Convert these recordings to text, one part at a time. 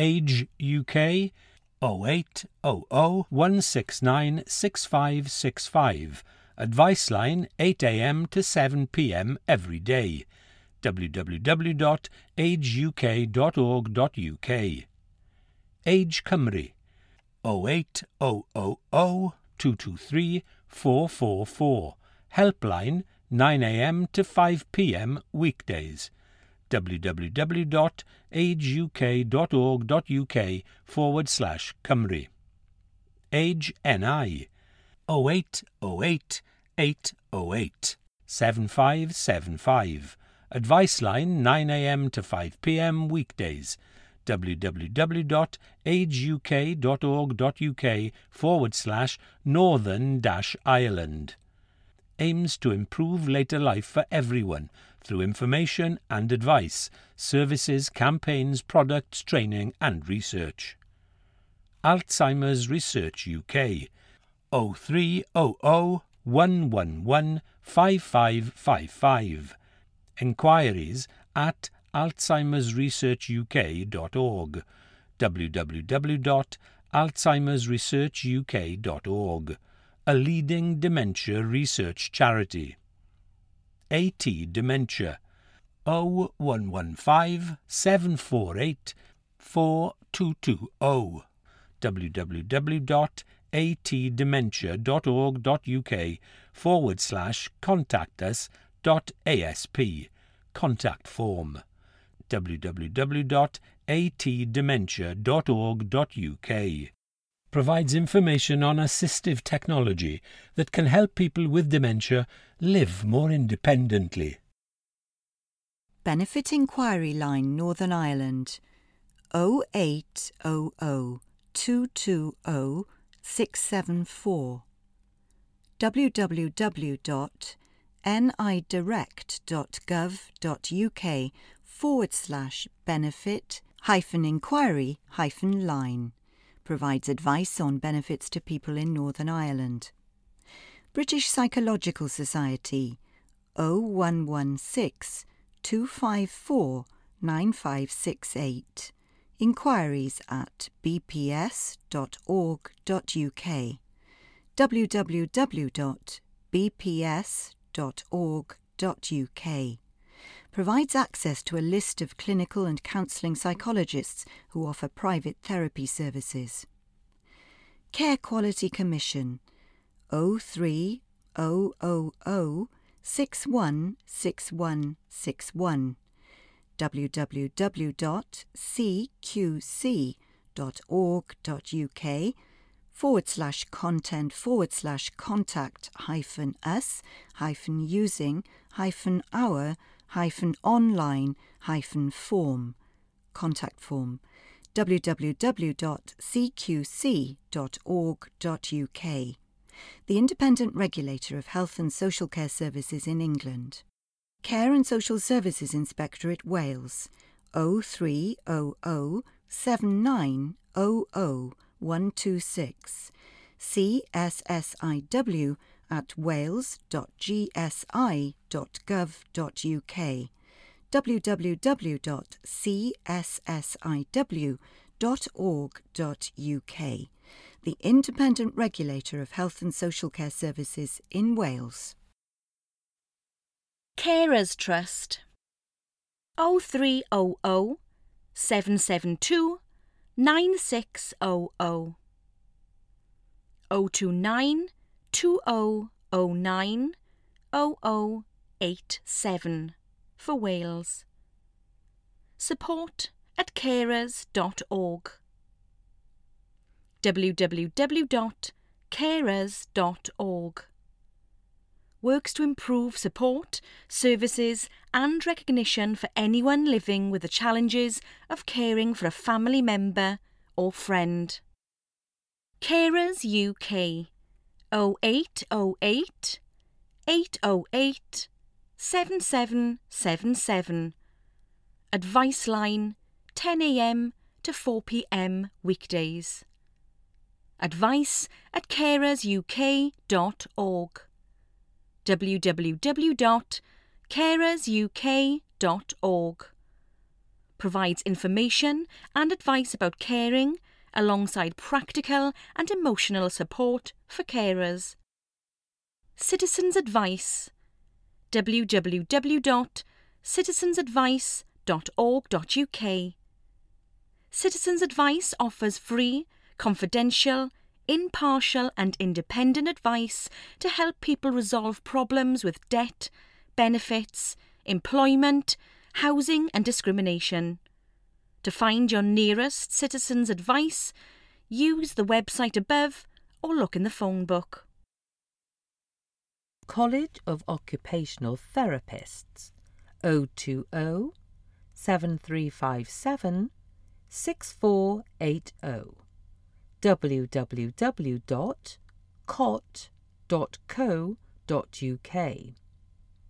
Age UK 0800 169 6565. Advice line 8am to 7pm every day. www.ageuk.org.uk. Age Cymru 08000 223 444. Helpline 9am to 5pm weekdays www.ageuk.org.uk forward slash Cymru. Age NI 0808 808 7575. Advice line 9am to 5pm weekdays www.ageuk.org.uk forward slash northern dash Ireland aims to improve later life for everyone through information and advice, services, campaigns, products, training, and research. Alzheimer's Research UK 0300 111 5555. Enquiries at alzheimersresearchuk.org www.alzheimersresearchuk.org a leading dementia research charity. AT Dementia. 0115 748 4220 www.atdementia.org.uk forward slash contact us dot asp contact form. www.atdementia.org.uk provides information on assistive technology that can help people with dementia live more independently. Benefit Inquiry Line Northern Ireland 0800 220 674 www.nidirect.gov.uk forward slash benefit hyphen inquiry hyphen line provides advice on benefits to people in Northern Ireland. British Psychological Society 0116 254 9568. Inquiries at bps.org.uk www.bps.org.uk provides access to a list of clinical and counselling psychologists who offer private therapy services. Care Quality Commission 03000 616161 www.cqc.org.uk forward slash content forward slash contact hyphen us hyphen using hyphen our hyphen online hyphen form contact form www.cqc.org.uk the independent regulator of health and social care services in England. Care and Social Services Inspectorate Wales 0300 7900 126 CSSIW at wales.gsi.gov.uk www.cssiw.org.uk the independent regulator of health and social care services in Wales. Carers Trust. 0300 772 9600 029 2009 0087 for Wales. Support at carers.org www.carers.org works to improve support, services and recognition for anyone living with the challenges of caring for a family member or friend. Carers UK 0808 808 7777 Advice line 10am to 4pm weekdays. Advice at carersuk.org www.carersuk.org provides information and advice about caring, alongside practical and emotional support for carers. Citizens Advice www.citizensadvice.org.uk Citizens Advice offers free, confidential, impartial and independent advice to help people resolve problems with debt, benefits, employment, housing and discrimination. To find your nearest Citizens Advice, use the website above or look in the phone book. College of Occupational Therapists 020 7357 6480 www.cot.co.uk.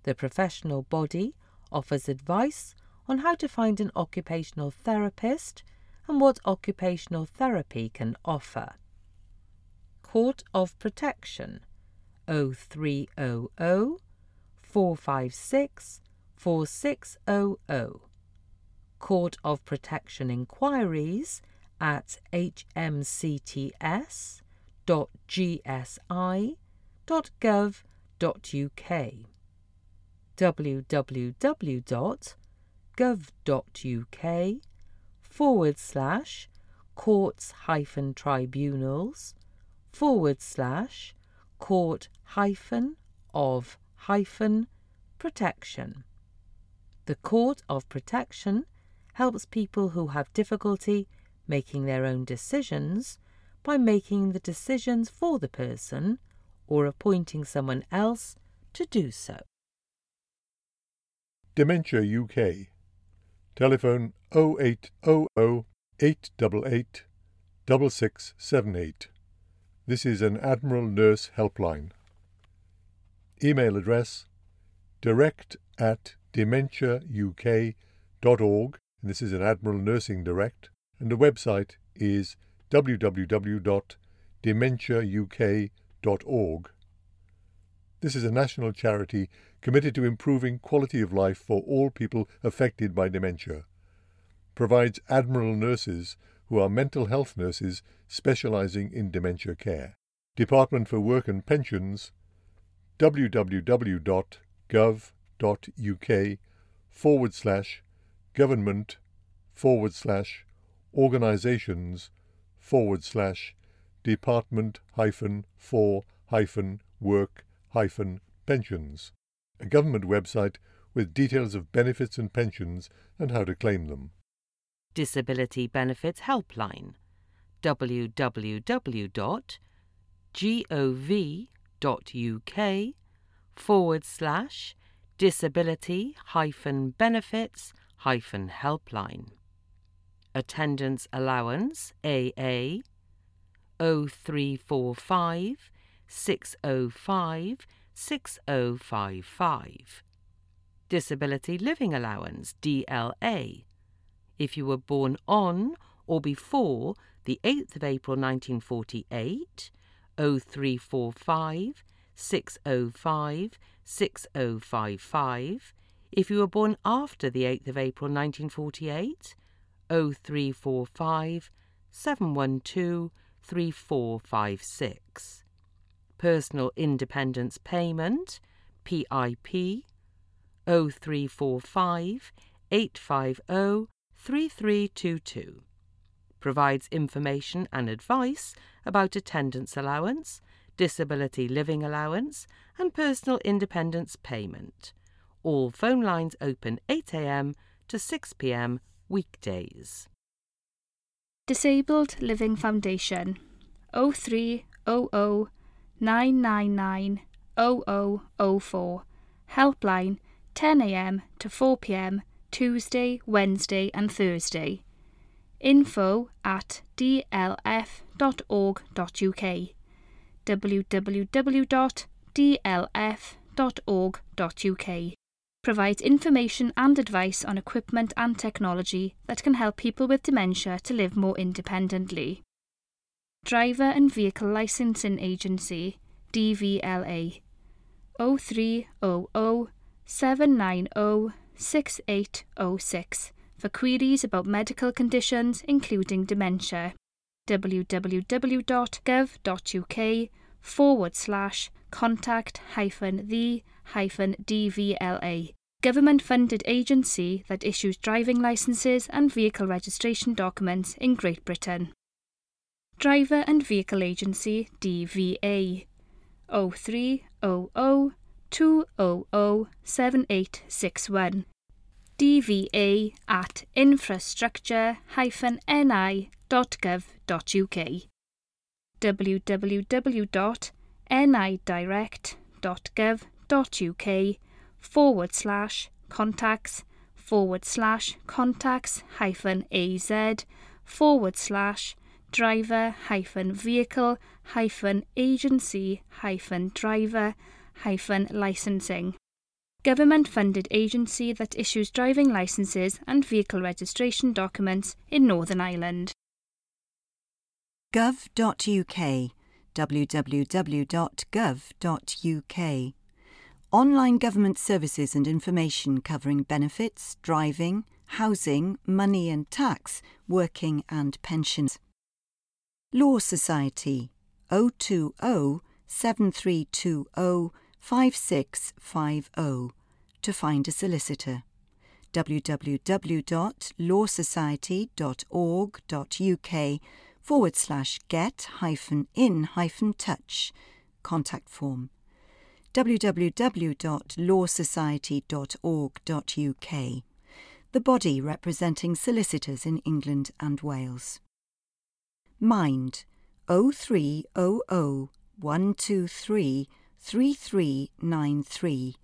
The professional body offers advice on how to find an occupational therapist and what occupational therapy can offer. Court of Protection 0300 456 4600. Court of Protection Inquiries at hmcts.gsi.gov.uk www.gov.uk forward slash courts hyphen tribunals forward slash court hyphen of hyphen protection. The Court of Protection helps people who have difficulty making their own decisions by making the decisions for the person or appointing someone else to do so. Dementia UK. Telephone 0800 888 6678. This is an Admiral Nurse helpline. Email address direct at dementiauk.org, and this is an Admiral Nursing Direct, and the website is www.dementiauk.org. This is a national charity committed to improving quality of life for all people affected by dementia. Provides Admiral nurses who are mental health nurses specializing in dementia care. Department for Work and Pensions www.gov.uk forward slash government forward slash organizations forward slash department hyphen for hyphen work hyphen pensions, a government website with details of benefits and pensions and how to claim them. Disability Benefits Helpline www.gov.uk forward slash disability hyphen benefits hyphen helpline. Attendance Allowance AA 0345 605 6055. Disability Living Allowance DLA if you were born on or before the 8th of April 1948 0345 605 6055 if you were born after the 8th of April 1948 0345 712 3456 Personal Independence Payment PIP 0345 850 3322 provides information and advice about attendance allowance, disability living allowance, and personal independence payment. All phone lines open 8am to 6pm weekdays. Disabled Living Foundation 0300 999 0004 Helpline 10am to 4pm Tuesday, Wednesday and Thursday. Info at dlf.org.uk www.dlf.org.uk provides information and advice on equipment and technology that can help people with dementia to live more independently. Driver and Vehicle Licensing Agency DVLA 0300 790 6806 for queries about medical conditions including dementia. www.gov.uk forward slash contact hyphen the hyphen DVLA. Government funded agency that issues driving licenses and vehicle registration documents in Great Britain. Driver and Vehicle Agency DVA 0300 200 7861 dva at infrastructure-ni.gov.uk www.nidirect.gov.uk forward slash contacts forward slash contacts hyphen az forward slash driver hyphen vehicle hyphen agency hyphen driver hyphen licensing. Government funded agency that issues driving licenses and vehicle registration documents in Northern Ireland. gov.uk www.gov.uk Online government services and information covering benefits, driving, housing, money and tax, working and pensions. Law Society 020 7320 5650 to find a solicitor. www.lawsociety.org.uk forward slash get hyphen in hyphen touch contact form www.lawsociety.org.uk the body representing solicitors in England and Wales. Mind 0300 123 3393.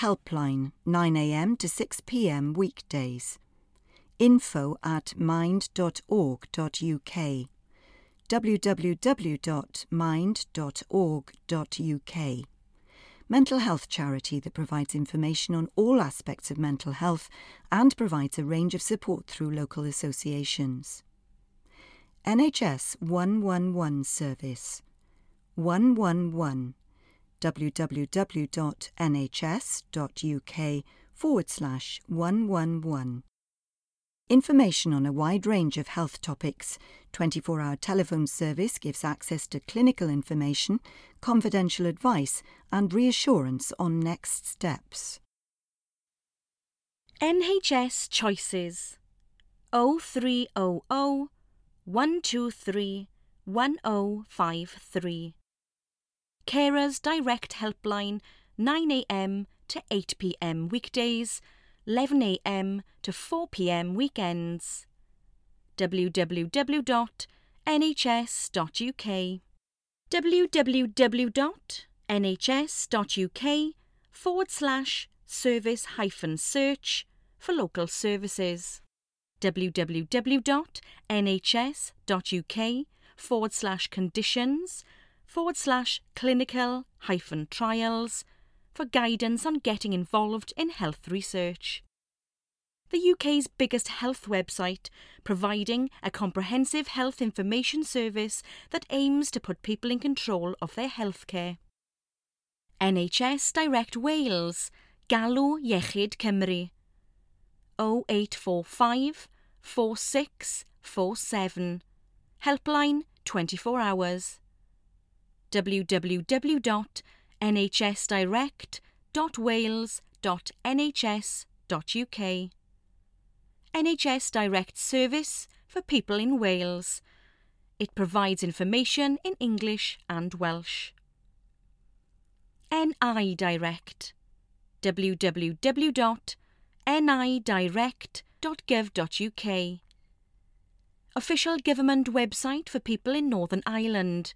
Helpline 9am to 6pm weekdays. Info at mind.org.uk. www.mind.org.uk. Mental health charity that provides information on all aspects of mental health and provides a range of support through local associations. NHS 111 Service 111 www.nhs.uk forward slash 111. Information on a wide range of health topics. 24 hour telephone service gives access to clinical information, confidential advice, and reassurance on next steps. NHS Choices 0300 123 1053 Carers Direct Helpline 9am to 8pm weekdays, 11am to 4pm weekends. www.nhs.uk www.nhs.uk forward slash service hyphen search for local services www.nhs.uk forward slash conditions forward slash clinical hyphen trials for guidance on getting involved in health research. The UK's biggest health website, providing a comprehensive health information service that aims to put people in control of their healthcare. NHS Direct Wales, Galw Iechyd Cymru 0845 4647 Helpline 24 hours www.nhsdirect.wales.nhs.uk. NHS Direct Service for people in Wales. It provides information in English and Welsh. NI Direct www.nidirect.gov.uk Official government website for people in Northern Ireland.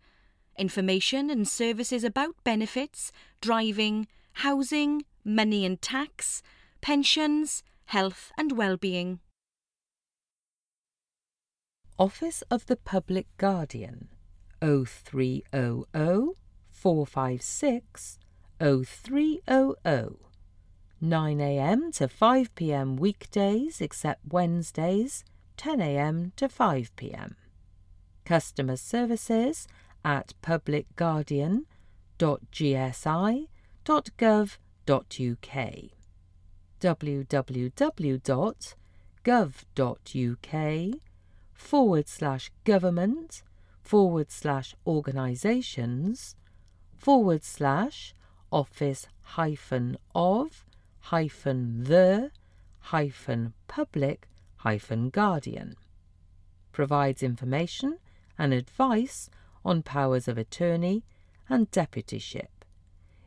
Information and services about benefits, driving, housing, money and tax, pensions, health and well-being. Office of the Public Guardian 0300 456 0300 9am to 5pm weekdays except Wednesdays 10am to 5pm. Customer services at publicguardian.gsi.gov.uk www.gsi.gov.uk gov.uk forward slash government forward slash organisations forward slash office hyphen of hyphen the hyphen public hyphen guardian provides information and advice on powers of attorney and deputyship.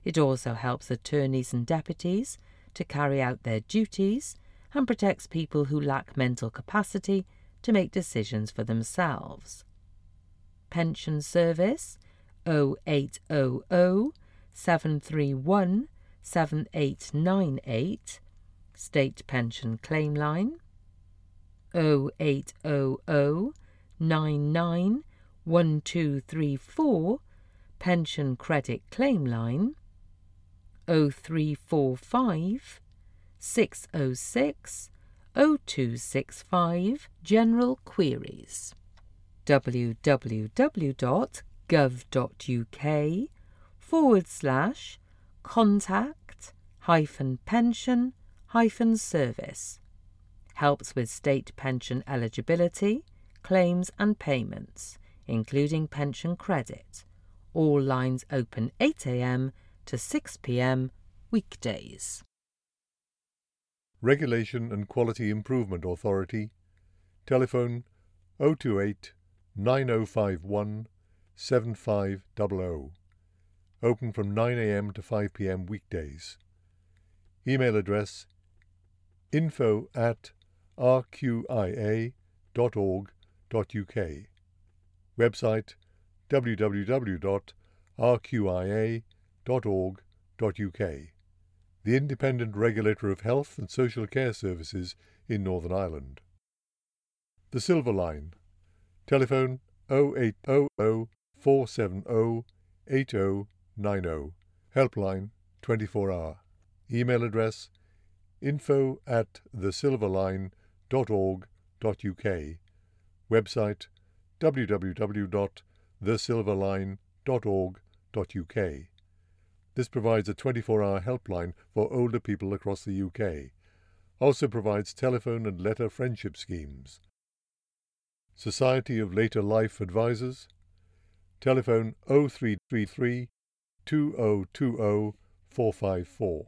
It also helps attorneys and deputies to carry out their duties and protects people who lack mental capacity to make decisions for themselves. Pension Service 0800 731 7898 State Pension Claim Line 0800 99 1234 Pension Credit Claim Line 0345 606 0265 General Queries www.gov.uk forward slash contact hyphen pension hyphen service helps with state pension eligibility, claims and payments, including pension credit. All lines open 8am to 6pm weekdays. Regulation and Quality Improvement Authority, telephone 028 9051 7500. Open from 9am to 5pm weekdays. Email address info at rqia.org.uk. Website www.rqia.org.uk. The independent regulator of health and social care services in Northern Ireland. The Silver Line. Telephone 0800 470 8090. Helpline 24 hour. Email address info at thesilverline.org.uk. Website www.thesilverline.org.uk. This provides a 24 hour helpline for older people across the UK. Also provides telephone and letter friendship schemes. Society of Later Life Advisors. Telephone 0333 2020 454.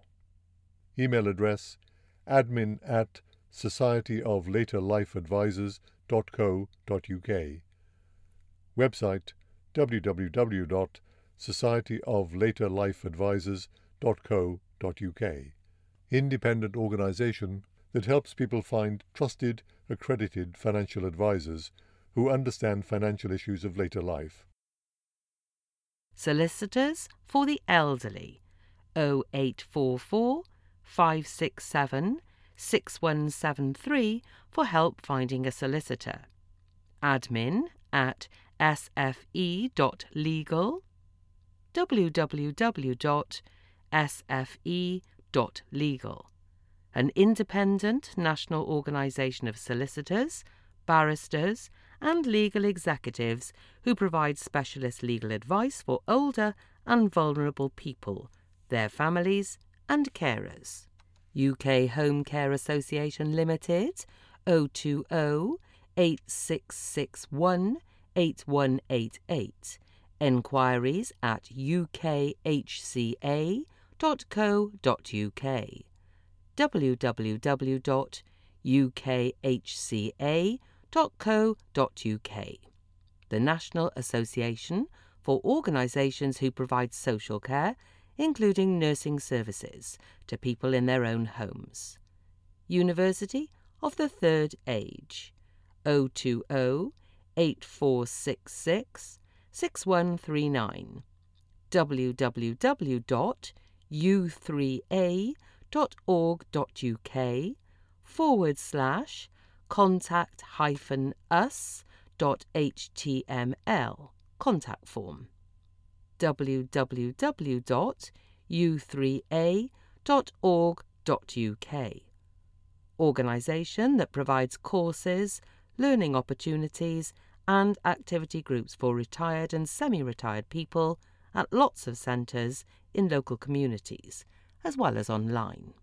Email address admin at societyoflaterlifeadvisors.co.uk. Website www.societyoflaterlifeadvisors.co.uk. Independent organisation that helps people find trusted, accredited financial advisors who understand financial issues of later life. Solicitors for the Elderly 0844 567 6173 for help finding a solicitor. Admin at sfe.legal www.sfe.legal an independent national organisation of solicitors, barristers, and legal executives who provide specialist legal advice for older and vulnerable people, their families, and carers. UK Home Care Association Limited 020 8661 8188. Enquiries at ukhca.co.uk www.ukhca.co.uk The National Association for Organisations who Provide Social Care including nursing services to people in their own homes. University of the Third Age. 020 8466 6139 www.u3a.org.uk forward slash contact hyphen us dot html contact form www.u3a.org.uk. Organisation that provides courses, learning opportunities, and activity groups for retired and semi retired people at lots of centres in local communities, as well as online.